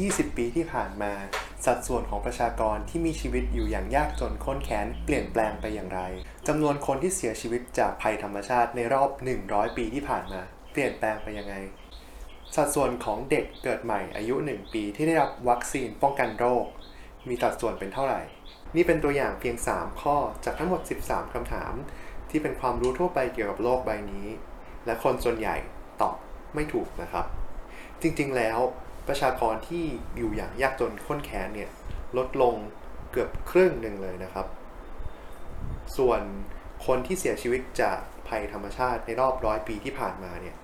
20 ปีที่ผ่านมา สัดส่วนของประชากรที่มีชีวิตอยู่อย่างยากจนข้นแค้นเปลี่ยนแปลงไปอย่างไรจำนวนคนที่เสียชีวิตจากภัยธรรมชาติในรอบ 100 ปีที่ผ่านมา เปลี่ยนแปลงไปยังไง สัดส่วนของเด็กเกิดใหม่อายุ 1 ปีที่ได้รับวัคซีนป้องกันโรค มีสัดส่วนเป็นเท่าไหร่ นี่เป็นตัวอย่างเพียง 3 ข้อจากทั้งหมด 13 คำถาม ที่เป็นความรู้ทั่วไปเกี่ยวกับโลกใบนี้ และคนส่วนใหญ่ตอบไม่ถูกนะครับ จริงๆแล้ว ประชากรที่อยู่อย่างยากจนข้นแค้นเนี่ยลดลงเกือบครึ่งหนึ่งเลยนะครับ ส่วนคนที่เสียชีวิตจากภัยธรรมชาติในรอบร้อยปีที่ผ่านมาเนี่ย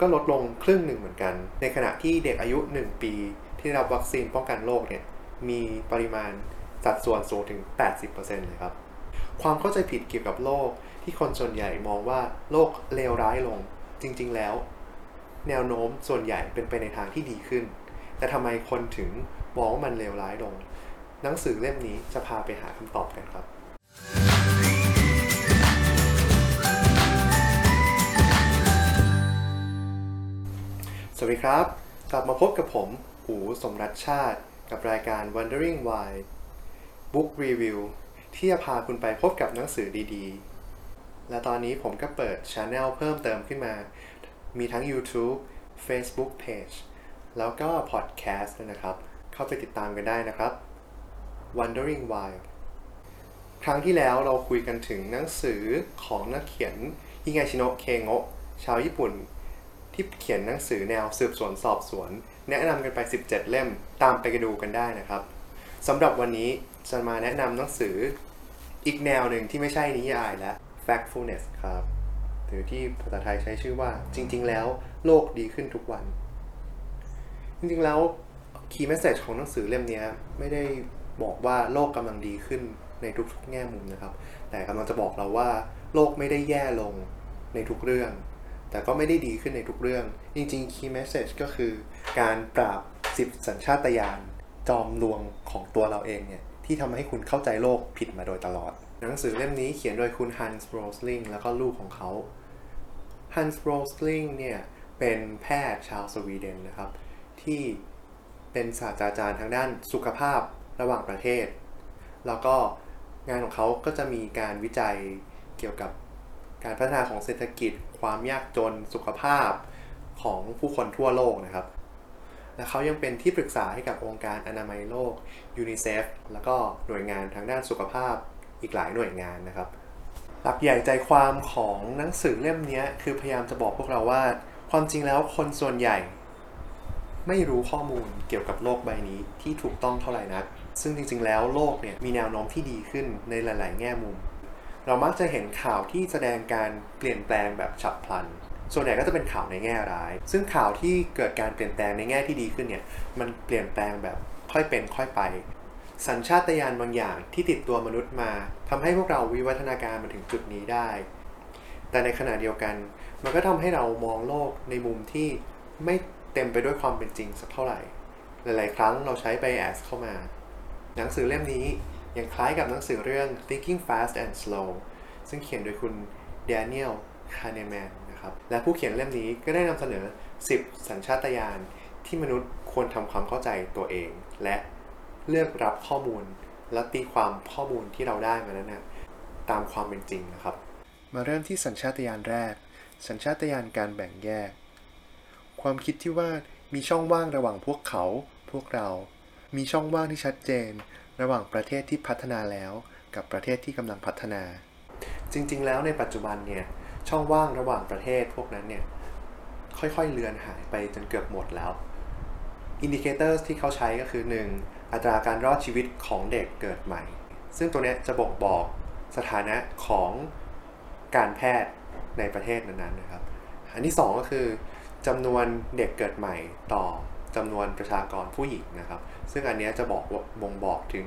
ก็ลดลงครึ่งหนึ่งเหมือนกัน ในขณะที่เด็กอายุ 1 ปีที่รับวัคซีนป้องกันโรคเนี่ยมีปริมาณสัดส่วนสูงถึง 80%เลยครับ ความเข้าใจผิดเกี่ยวกับโลกที่คนส่วนใหญ่มองว่าโลกเลวร้ายลงจริงๆแล้ว แนวโน้มส่วนใหญ่เป็นไปในทางที่ดีขึ้น แต่ทำไมคนถึงมองว่ามันเลวร้ายลง หนังสือเล่มนี้จะพาไปหาคำตอบกันครับสวัสดีครับ กลับมาพบกับผมอูสมรัชชาติ กับรายการ Wondering Why Book Review ที่จะพาคุณไปพบกับหนังสือดีๆ และตอนนี้ผมก็เปิด Channel เพิ่มเติมขึ้นมา มีทั้ง YouTube Facebook Page แล้วก็ Podcast ด้วยนะครับ เข้าไปติดตามกันได้นะครับ Wondering Why ครั้งที่แล้วเราคุยกันถึงหนังสือของนักเขียนฮิงาชิโนะเคโงะชาวญี่ปุ่น ที่เขียนหนังสือแนวสืบสวนสอบสวน แนะนำกันไป 17 เล่มตามไปดูกันได้นะครับสำหรับวันนี้จะมาแนะนำหนังสืออีกแนวหนึ่งที่ไม่ใช่นิยายและ factfulness ครับ หรือที่ภาษาไทยใช้ชื่อว่าจริง ๆ แล้วโลกดีขึ้นทุกวัน จริงๆแล้ว key message ของหนังสือเล่มนี้ไม่ได้บอกว่าโลกกำลังดีขึ้นในทุกๆแง่มุมนะครับ แต่กำลังจะบอกเราว่า โลกไม่ได้แย่ลงในทุกเรื่อง แต่ก็ไม่ได้ดีขึ้นในทุกเรื่อง จริงๆ key message ก็คือ การปราบสิบสัญชาตญาณจอมลวงของตัวเราเองเนี่ย ที่ทำให้คุณเข้าใจโลกผิดมาโดยตลอด หนังสือเล่มนี้เขียนโดยคุณฮันส์โรสลิงแล้วก็ลูกของเขา ฮันส์โรสลิงเนี่ยเป็นแพทย์ชาวสวีเดนนะครับ ที่เป็นศาสตราจารย์ทางด้านสุขภาพระหว่างประเทศ แล้วก็งานของเขาก็จะมีการวิจัยเกี่ยวกับการพัฒนาของเศรษฐกิจ ความยากจนสุขภาพของผู้คนทั่วโลกนะครับ และเขายังเป็นที่ปรึกษาให้กับองค์การอนามัยโลกยูนิเซฟแล้วก็หน่วยงานทางด้านสุขภาพอีกหลายหน่วยงานนะครับ หลักใหญ่ใจความของหนังสือเล่มนี้คือพยายามจะบอกพวกเราว่า ความจริงแล้วคนส่วนใหญ่ ไม่รู้ข้อมูลเกี่ยวกับโลกใบนี้ที่ถูกต้องเท่าไหร่นัก ซึ่งจริง ๆ แล้วโลกเนี่ยมีแนวโน้มที่ดีขึ้นในหลาย ๆ แง่มุม เรามักจะเห็นข่าวที่แสดงการเปลี่ยนแปลงแบบฉับพลัน ส่วนใหญ่ก็จะเป็นข่าวในแง่ร้าย ซึ่งข่าวที่เกิดการเปลี่ยนแปลงในแง่ที่ดีขึ้นเนี่ยมันเปลี่ยนแปลงแบบค่อยเป็นค่อยไป สัญชาตญาณบางอย่างที่ติดตัวมนุษย์มาทำให้พวกเราวิวัฒนาการมาถึงจุดนี้ได้ แต่ในขณะเดียวกัน มันก็ทำให้เรามองโลกในมุมที่ไม่เต็มไปด้วยความเป็นจริงสักเท่าไหร่ หลาย ๆ ครั้งเราใช้ bias เข้ามา หนังสือเล่มนี้ยังคล้ายกับหนังสือเรื่อง Thinking Fast and Slow ซึ่งเขียนโดยคุณ Daniel Kahneman นะครับ และผู้เขียนเล่มนี้ก็ได้นำเสนอ 10 สัญชาตญาณที่มนุษย์ควรทำความเข้าใจตัวเอง และ เลือกรับข้อมูลและตีความข้อมูลที่เราได้มานั้นนะตามความเป็นจริงนะครับ มาเริ่มที่สัญชาตญาณแรก สัญชาตญาณการแบ่งแยก ความคิดที่ว่ามีช่องว่างระหว่างพวกเขา พวกเรา มีช่องว่างที่ชัดเจน ระหว่างประเทศที่พัฒนาแล้ว กับประเทศที่กำลังพัฒนา จริงๆ แล้วในปัจจุบันเนี่ยช่องว่างระหว่างประเทศพวกนั้นเนี่ยค่อยๆเลือนหายไปจนเกือบหมดแล้ว indicator ที่เขาใช้ก็คือ 1. อัตราการรอดชีวิตของเด็กเกิดใหม่ ซึ่งตัวนี้จะบ่งบอกสถานะของการแพทย์ในประเทศนั้นๆนะครับ อันที่ 2 ก็คือจำนวนเด็กเกิดใหม่ต่อจำนวนประชากรผู้หญิงนะครับ ซึ่งอันนี้จะบอกบ่งบอกถึง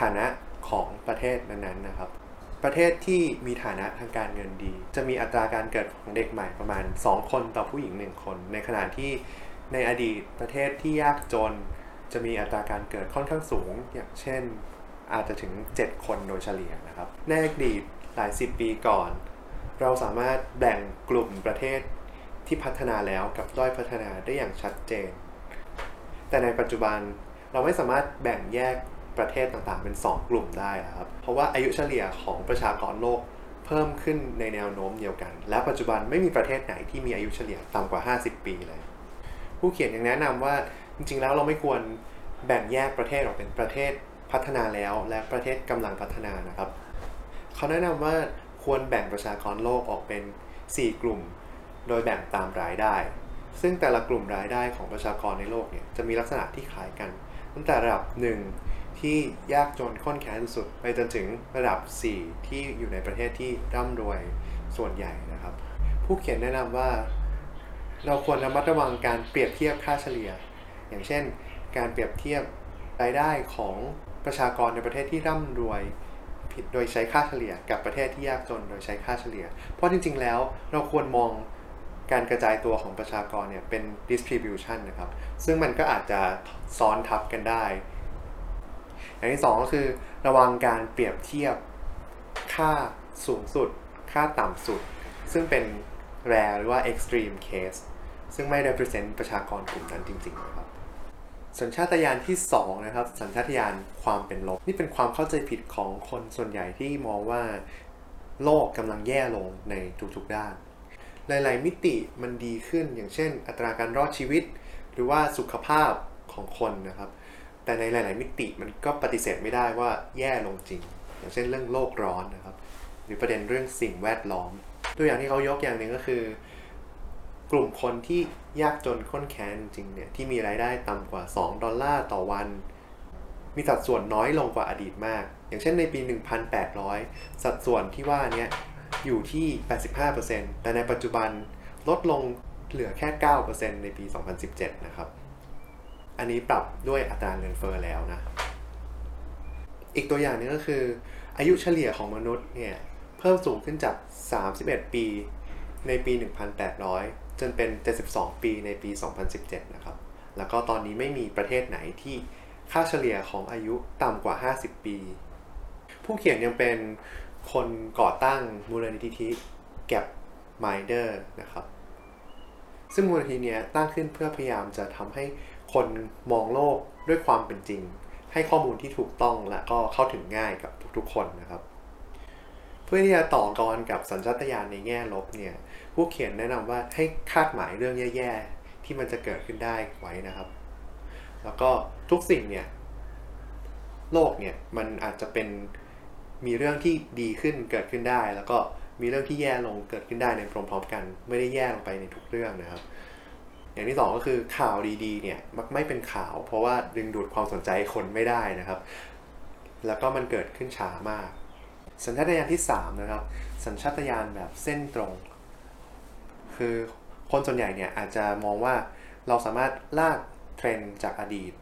ฐานะของประเทศนั้นๆนะครับ ประเทศที่มีฐานะทางการเงินดี จะมีอัตราการเกิดของเด็กใหม่ประมาณ 2 คนต่อผู้หญิง 1 คน ในขณะที่ในอดีตประเทศที่ยากจน จะมีอัตราการเกิดค่อนข้างสูง อย่างเช่น อาจจะถึง 7 คนโดยเฉลี่ยนะครับ ในอดีตหลายสิบปีก่อน เราสามารถแบ่งกลุ่มประเทศที่พัฒนาแล้วกับด้อยพัฒนาได้อย่างชัดเจน แต่ในปัจจุบันเราไม่สามารถแบ่งแยกประเทศต่างๆ เป็น 2 กลุ่มได้ครับ เพราะว่าอายุเฉลี่ยของประชากรโลกเพิ่มขึ้นในแนวโน้มเดียวกัน และปัจจุบันไม่มีประเทศไหนที่มีอายุเฉลี่ยต่ำกว่า 50 ปีเลย ผู้เขียนยังแนะนำว่า จริงๆแล้วเราไม่ควรแบ่งแยกประเทศออกเป็นประเทศพัฒนาแล้ว และประเทศกำลังพัฒนานะครับเขาแนะนำว่าควรแบ่งประชากรโลกออกเป็น 4 กลุ่ม โดยแบ่งตามรายได้ ซึ่งแต่ละกลุ่มรายได้ของประชากรในโลกเนี่ยจะมีลักษณะที่คล้ายกัน ตั้งแต่ระดับ 1 ที่ยากจนข้นแค้นสุด ไปจนถึงระดับ 4 ที่อยู่ในประเทศที่ร่ำรวยส่วนใหญ่นะครับ ผู้เขียนแนะนำว่า เราควรระมัดระวังการเปรียบเทียบค่าเฉลี่ย อย่างเช่น การเปรียบเทียบรายได้ของประชากรในประเทศที่ร่ำรวยผิดโดยใช้ค่าเฉลี่ยกับประเทศที่ยากจนโดยใช้ค่าเฉลี่ย เพราะจริง ๆ แล้วเราควรมองการกระจายตัวของประชากรเนี่ยเป็น distribution นะครับ ซึ่งมันก็อาจจะซ้อนทับกันได้ อย่างที่สองก็คือระวังการเปรียบเทียบค่าสูงสุด ค่าต่ำสุด ซึ่งเป็น rare หรือว่า extreme case ซึ่งไม่ represent ประชากรกลุ่มนั้นจริงๆนะครับ สัญชาตญาณที่ 2 นะครับ สัญชาตญาณความเป็นลบ นี่เป็นความเข้าใจผิดของคนส่วนใหญ่ที่มองว่าโลกกำลังแย่ลงในทุกๆด้าน หลาย ๆ มิติมันดีขึ้นอย่างเช่น อัตราการรอดชีวิต หรือว่าสุขภาพของคนนะครับ แต่ในหลาย ๆ มิติมันก็ปฏิเสธไม่ได้ว่าแย่ลงจริง อย่างเช่นเรื่องโลกร้อนนะครับ หรือประเด็นเรื่องสิ่งแวดล้อม ตัวอย่างที่เขายกอย่างหนึ่งก็คือ กลุ่มคนที่ยากจนข้นแค้นจริงๆเนี่ยที่มีรายได้ต่ำกว่า 2 ดอลลาร์ต่อวัน มีสัดส่วนน้อยลงกว่าอดีตมาก อย่างเช่นในปี 1,800 สัดส่วนที่ว่านี้อยู่ที่ 85%แต่ในปัจจุบันลดลงเหลือแค่ 9%ในปี 2017 นะครับ อันนี้ปรับด้วยอัตราเงินเฟ้อแล้วนะ อีกตัวอย่างนึงก็คือ อายุเฉลี่ยของมนุษย์เนี่ย เพิ่มสูงขึ้นจาก 31 ปีในปี 1,800 จนเป็น 72 ปีในปี 2017 นะครับ แล้วก็ตอนนี้ไม่มีประเทศไหนที่ค่าเฉลี่ยของอายุต่ำกว่า 50 ปี ผู้เขียนยังเป็นคนก่อตั้งมูลนิธิ Gap Minder นะครับ ซึ่งมูลนิธินี้ตั้งขึ้นเพื่อพยายามจะทำให้คนมองโลกด้วยความเป็นจริง ให้ข้อมูลที่ถูกต้องและก็เข้าถึงง่ายกับทุกๆ คนนะครับ พื่อที่จะต่อกรกับสัญชาตญาณในแง่ลบเนี่ยผู้เขียนแนะนำว่าให้คาดหมายเรื่องแย่ๆ ที่มันจะเกิดขึ้นได้ไว้นะครับ แล้วก็ทุกสิ่งเนี่ยโลกเนี่ยมันอาจจะเป็นมีเรื่องที่ดีขึ้นเกิดขึ้นได้ แล้วก็มีเรื่องที่แย่ลงเกิดขึ้นได้ในพร้อมๆกัน ไม่ได้แย่ลงไปในทุกเรื่องนะครับ อย่างที่สองก็คือข่าวดีๆเนี่ยมักไม่เป็นข่าว เพราะว่าดึงดูดความสนใจคนไม่ได้นะครับ แล้วก็มันเกิดขึ้นช้ามาก สัญชาตญาณที่ 3 นะครับ สัญชาตญาณแบบเส้นตรง คือคนส่วนใหญ่เนี่ยอาจจะมองว่าเราสามารถลากเทรนด์จากอดีต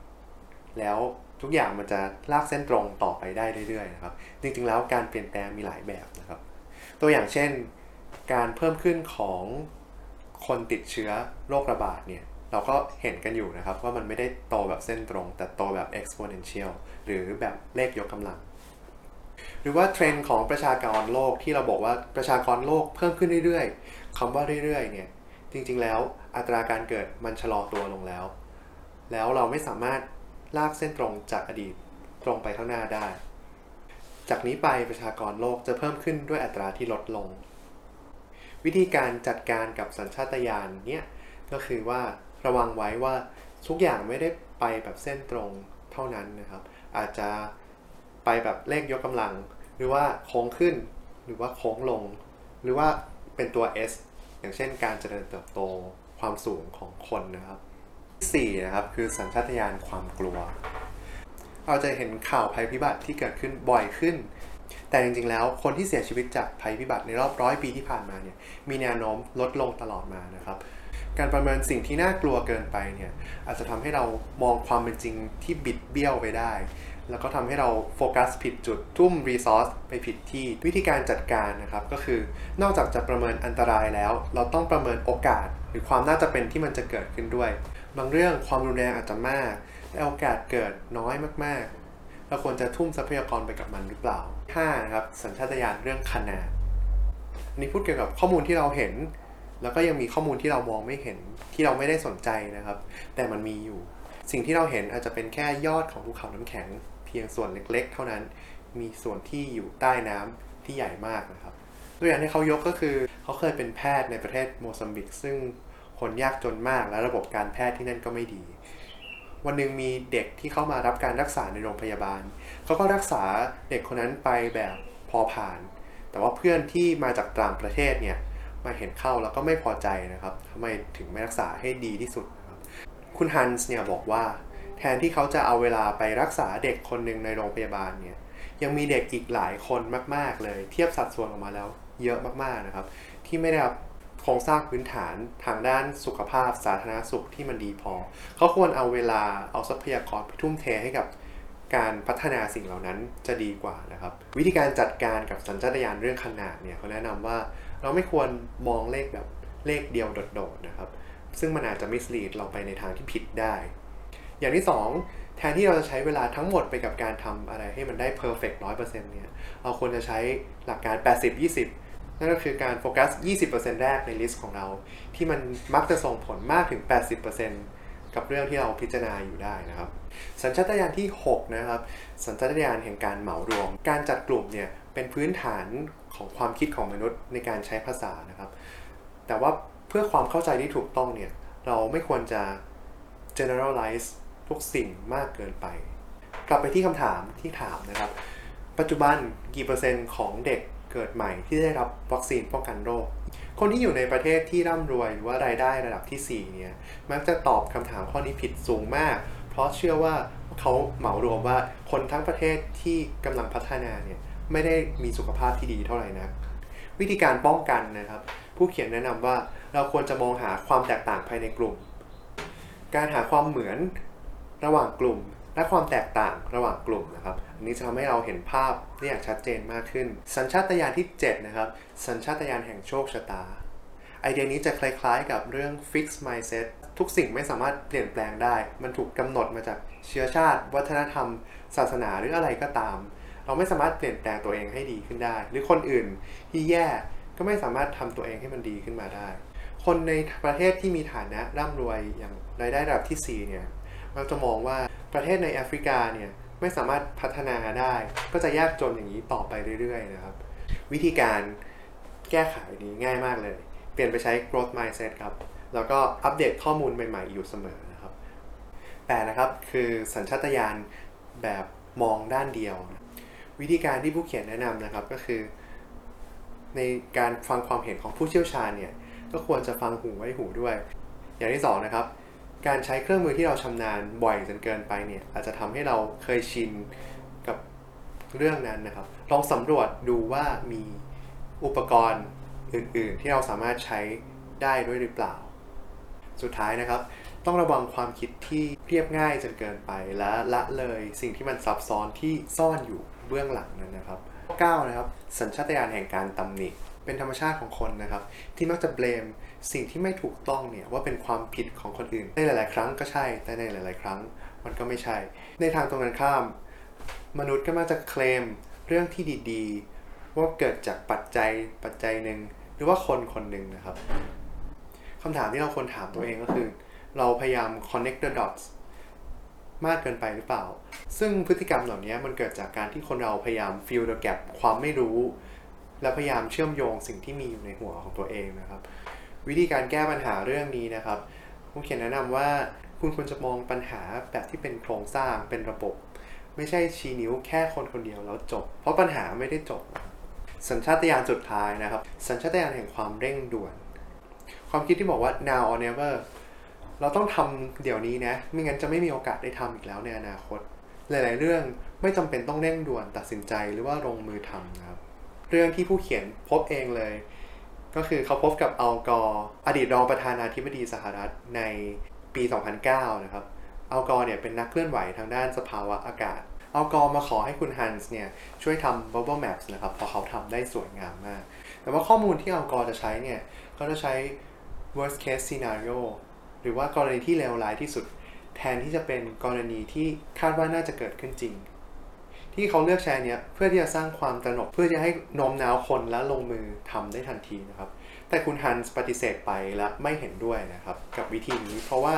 แล้วทุกอย่างมันจะลากเส้นตรงต่อไปได้เรื่อยๆนะครับ จริงๆแล้วการเปลี่ยนแปลงมีหลายแบบนะครับ ตัวอย่างเช่นการเพิ่มขึ้นของคนติดเชื้อโรคระบาดเนี่ยเราก็เห็นกันอยู่นะครับว่ามันไม่ได้โตแบบเส้นตรง แต่โตแบบ exponential หรือแบบเลขยกกำลัง หรือว่าเทรนด์ของประชากรโลกที่เราบอกว่าประชากรโลกเพิ่มขึ้นเรื่อยๆคำว่าเรื่อยๆเนี่ยจริงๆแล้วอัตราการเกิดมันชะลอตัวลงแล้ว แล้วเราไม่สามารถลากเส้นตรงจากอดีตตรงไปข้างหน้าได้ จากนี้ไปประชากรโลกจะเพิ่มขึ้นด้วยอัตราที่ลดลง วิธีการจัดการกับสัญชาตญาณเนี่ยก็คือว่าระวังไว้ว่าทุกอย่างไม่ได้ไปแบบเส้นตรงเท่านั้นนะครับ อาจจะ ไปแบบเลขยกกำลัง หรือว่าโค้งขึ้น หรือว่าโค้งลง หรือว่าเป็นตัว S อย่างเช่นการเจริญเติบโตความสูงของคนนะครับที่4นะครับคือสัญชาตญาณความกลัว เราจะเห็นข่าวภัยพิบัติที่เกิดขึ้นบ่อยขึ้น แต่จริงๆแล้วคนที่เสียชีวิตจากภัยพิบัติในรอบร้อยปีที่ผ่านมาเนี่ยมีแนวโน้มลดลงตลอดมานะครับ การประเมินสิ่งที่น่ากลัวเกินไปเนี่ยอาจจะทำให้เรามองความเป็นจริงที่บิดเบี้ยวไปได้ แล้วก็ทำให้เราโฟกัสผิดจุดทุ่มรีซอสไปผิดที่วิธีการจัดการนะครับ ก็คือนอกจากจะประเมินอันตรายแล้ว เราต้องประเมินโอกาส หรือความน่าจะเป็นที่มันจะเกิดขึ้นด้วย บางเรื่องความรุนแรงอาจจะมากแต่โอกาสเกิดน้อยมากๆเราควรจะทุ่มทรัพยากรไปกับมันหรือเปล่า 5. นะครับสัญชาตญาณเรื่องขนาดนนี้พูดเกี่ยวกับข้อมูลที่เราเห็น แล้วก็ยังมีข้อมูลที่เรามองไม่เห็นที่เราไม่ได้สนใจนะครับ แต่มันมีอยู่ สิ่งที่เราเห็นอาจจะเป็นแค่ยอดของภูเขาน้ำแข็ง เพียงส่วนเล็กๆ เท่านั้น มีส่วนที่อยู่ใต้น้ำที่ใหญ่มากนะครับ ตัวอย่างที่เขายกก็คือเขาเคยเป็นแพทย์ในประเทศโมซัมบิก ซึ่งคนยากจนมากและระบบการแพทย์ที่นั่นก็ไม่ดี วันหนึ่งมีเด็กที่เข้ามารับการรักษาในโรงพยาบาล เขาก็รักษาเด็กคนนั้นไปแบบพอผ่าน แต่ว่าเพื่อนที่มาจากต่างประเทศเนี่ยมาเห็นเข้าแล้วก็ไม่พอใจนะครับทำไมถึงไม่รักษาให้ดีที่สุดครับคุณฮันส์เนี่ยบอกว่า แทนที่เขาจะเอาเวลาไปรักษาเด็กคนหนึ่งในโรงพยาบาลเนี่ยยังมีเด็กอีกหลายคนมาก ๆ เลย เทียบสัดส่วนออกมาแล้วเยอะมากๆนะครับ ที่ไม่ได้รับโครงสร้างพื้นฐานทางด้านสุขภาพสาธารณสุขที่มันดีพอ เขาควรเอาเวลาเอาทรัพยากรไปทุ่มเทให้กับการพัฒนาสิ่งเหล่านั้นจะดีกว่านะครับ วิธีการจัดการกับสัญชาตญาณเรื่องขนาดเนี่ยเขาแนะนำว่าเราไม่ควรมองเลขแบบเลขเดียวโดดๆนะครับ ซึ่งมันอาจจะ mislead เราไปในทางที่ผิดได้ อย่างที่ 2 แทนที่เราจะใช้เวลาทั้งหมดไปกับการทำอะไรให้มันได้ perfect 100%เนี่ยเราควรจะใช้หลักการ 80-20นั่นก็คือการโฟกัส 20%แรกใน list ของเรา ที่มันมักจะส่งผลมากถึง 80%กับเรื่องที่เราพิจารณาอยู่ได้นะครับ สัญชาตญาณที่ 6 นะครับ สัญชาตญาณแห่งการเหมารวม การจัดกลุ่มเนี่ยเป็นพื้นฐานของความคิดของมนุษย์ในการใช้ภาษานะครับ แต่ว่าเพื่อความเข้าใจที่ถูกต้องเนี่ยเราไม่ควรจะ generalize ทุกสิ่งมากเกินไป กลับไปที่คำถามที่ถามนะครับ ปัจจุบันกี่เปอร์เซ็นต์ของเด็กเกิดใหม่ที่ได้รับวัคซีนป้องกันโรค คนที่อยู่ในประเทศที่ร่ำรวยหรือว่ารายได้ระดับที่ 4 เนี่ย มักจะตอบคำถามข้อนี้ผิดสูงมาก เพราะเชื่อว่าเขาเหมารวมว่าคนทั้งประเทศที่กำลังพัฒนาเนี่ยไม่ได้มีสุขภาพที่ดีเท่าไหร่นะวิธีการป้องกันนะครับ ผู้เขียนแนะนำว่าเราควรจะมองหาความแตกต่างภายในกลุ่ม การหาความเหมือน ระหว่างกลุ่ม และความแตกต่างระหว่างกลุ่มนะครับ อันนี้จะทำให้เราเห็นภาพได้อย่างชัดเจนมากขึ้น สัญชาตญาณที่ 7 นะครับ สัญชาตญาณแห่งโชคชะตา ไอเดียนี้จะคล้ายๆ กับเรื่อง fixed mindset ทุกสิ่งไม่สามารถเปลี่ยนแปลงได้ มันถูกกำหนดมาจากเชื้อชาติ วัฒนธรรม ศาสนาหรืออะไรก็ตาม เราไม่สามารถเปลี่ยนแปลงตัวเองให้ดีขึ้นได้ หรือคนอื่นที่แย่ก็ไม่สามารถทำตัวเองให้มันดีขึ้นมาได้ คนในประเทศที่มีฐานะร่ำรวยอย่างรายได้ระดับที่ 4 เนี่ย เราจะมองว่าประเทศในแอฟริกาเนี่ยไม่สามารถพัฒนาได้ ก็จะยากจนอย่างนี้ต่อไปเรื่อยๆนะครับ วิธีการแก้ไขนี้ง่ายมากเลย เปลี่ยนไปใช้ growth mindset ครับ แล้วก็อัปเดตข้อมูลใหม่ๆ อยู่เสมอนะครับแปดนะครับคือสัญชาตญาณแบบมองด้านเดียว วิธีการที่ผู้เขียนแนะนำนะครับก็คือ ในการฟังความเห็นของผู้เชี่ยวชาญเนี่ยก็ควรจะฟังหูไว้หูด้วย อย่างที่สองนะครับ การใช้เครื่องมือที่เราชำนาญบ่อยจนเกินไปเนี่ยอาจจะทำให้เราเคยชินกับเรื่องนั้นนะครับ ลองสำรวจดูว่ามีอุปกรณ์อื่น ๆ ที่เราสามารถใช้ได้ด้วยหรือเปล่า สุดท้ายนะครับ ต้องระวังความคิดที่เรียบง่ายจนเกินไปและละเลยสิ่งที่มันซับซ้อนที่ซ่อนอยู่เบื้องหลังนั้นนะครับ9นะครับ สัญชาตญาณแห่งการตำหนิเป็นธรรมชาติของคนนะครับ ที่มักจะเบลม สิ่งที่ไม่ถูกต้องเนี่ยว่าเป็นความผิดของคนอื่น ในหลาย ๆ ครั้งก็ใช่แต่ในหลาย ๆ ครั้งมันก็ไม่ใช่ ในทางตรงกันข้าม มนุษย์ก็มักจะเคลมเรื่องที่ดีๆ ว่าเกิดจากปัจจัยปัจจัยหนึ่งหรือว่าคนคนหนึ่งนะครับคำถามที่เราควรถามตัวเองก็คือ เราพยายาม connect the dots มากเกินไปหรือเปล่า ซึ่งพฤติกรรมเหล่านี้มันเกิดจากการที่คนเราพยายาม fill the gap ความไม่รู้ และพยายามเชื่อมโยงสิ่งที่มีอยู่ในหัวของตัวเองนะครับ วิธีการแก้ปัญหาเรื่องนี้นะครับผมเขียนแนะนำว่าคุณควรจะมองปัญหาแบบที่เป็นโครงสร้างเป็นระบบ ไม่ใช่ชี้นิ้วแค่คนคนเดียวแล้วจบ เพราะปัญหาไม่ได้จบ สัญชาตญาณสุดท้ายนะครับ สัญชาตญาณแห่งความเร่งด่วน ความคิดที่บอกว่า now or never เราต้องทำเดี๋ยวนี้นะ ไม่งั้นจะไม่มีโอกาสได้ทำอีกแล้วในอนาคต หลาย ๆ เรื่องไม่จำเป็นต้องเร่งด่วนตัดสินใจหรือว่าลงมือทำนะครับ เรื่องที่ผู้เขียนพบเองเลย ก็คือเขาพบกับอัลกอร์อดีตรองประธานาธิบดีสหรัฐในปี 2009 นะครับ อัลกอร์เนี่ยเป็นนักเคลื่อนไหวทางด้านสภาวะอากาศ อัลกอร์มาขอให้คุณฮันส์เนี่ยช่วยทำ bubble maps นะครับเพราะเขาทำได้สวยงามมาก แต่ว่าข้อมูลที่อัลกอร์จะใช้เนี่ยเขาจะใช้ worst case scenario หรือว่ากรณีที่เลวร้ายที่สุด แทนที่จะเป็นกรณีที่คาดว่าน่าจะเกิดขึ้นจริง ที่เขาเลือกใช้เนี้ยเพื่อที่จะสร้างความตระหนกเพื่อจะให้โน้มน้าวคนและลงมือทำได้ทันทีนะครับ แต่คุณฮันส์ปฏิเสธไปและไม่เห็นด้วยนะครับ กับวิธีนี้ เพราะว่า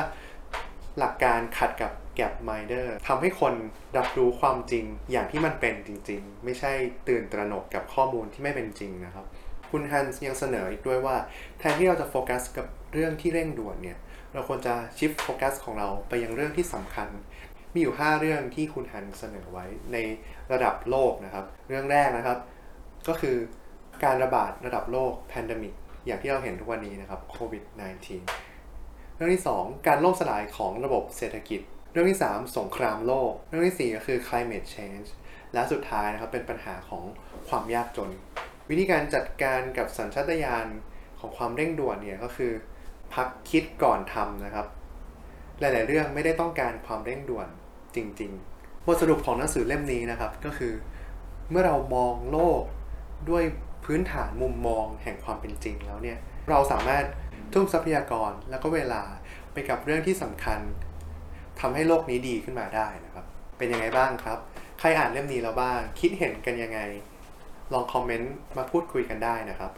หลักการขัดกับ gap minder ทำให้คนรับรู้ความจริงอย่างที่มันเป็นจริง ๆ ไม่ใช่ตื่นตระหนกกับข้อมูลที่ไม่เป็นจริงนะครับ คุณฮันส์ยังเสนออีกด้วยว่า แทนที่เราจะโฟกัสกับเรื่องที่เร่งด่วนเนี่ยเราควรจะชิฟโฟกัสของเราไปยังเรื่องที่สำคัญ มีอยู่ 5 เรื่องที่คุณฮันเสนอไว้ในระดับโลกนะครับ เรื่องแรกนะครับ ก็คือการระบาดระดับโลก pandemic อย่างที่เราเห็นทุกวันนี้นะครับโควิด -19 เรื่องที่ 2 การล่มสลายของระบบเศรษฐกิจ เรื่องที่ 3 สงครามโลก เรื่องที่ 4 ก็คือ climate change และสุดท้ายนะครับเป็นปัญหาของความยากจน วิธีการจัดการกับสัญชาตญาณของความเร่งด่วนเนี่ยก็คือ พักคิดก่อนทำนะครับ หลาย ๆ เรื่องไม่ได้ต้องการความเร่งด่วน จริงๆ บทสรุปของหนังสือเล่มนี้นะครับก็คือ เมื่อเรามองโลกด้วยพื้นฐานมุมมองแห่งความเป็นจริงแล้วเนี่ยเราสามารถทุ่มทรัพยากรแล้วก็เวลาไปกับเรื่องที่สำคัญทำให้โลกนี้ดีขึ้นมาได้นะครับ เป็นยังไงบ้างครับ ใครอ่านเล่มนี้แล้วบ้าง คิดเห็นกันยังไง ลองคอมเมนต์มาพูดคุยกันได้นะครับ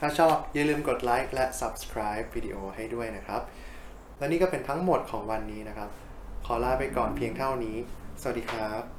ถ้าชอบอย่าลืมกดไลค์และ subscribe วิดีโอให้ด้วยนะครับ และนี่ก็เป็นทั้งหมดของวันนี้นะครับ ขอลาไปก่อนเพียงเท่านี้ สวัสดีครับ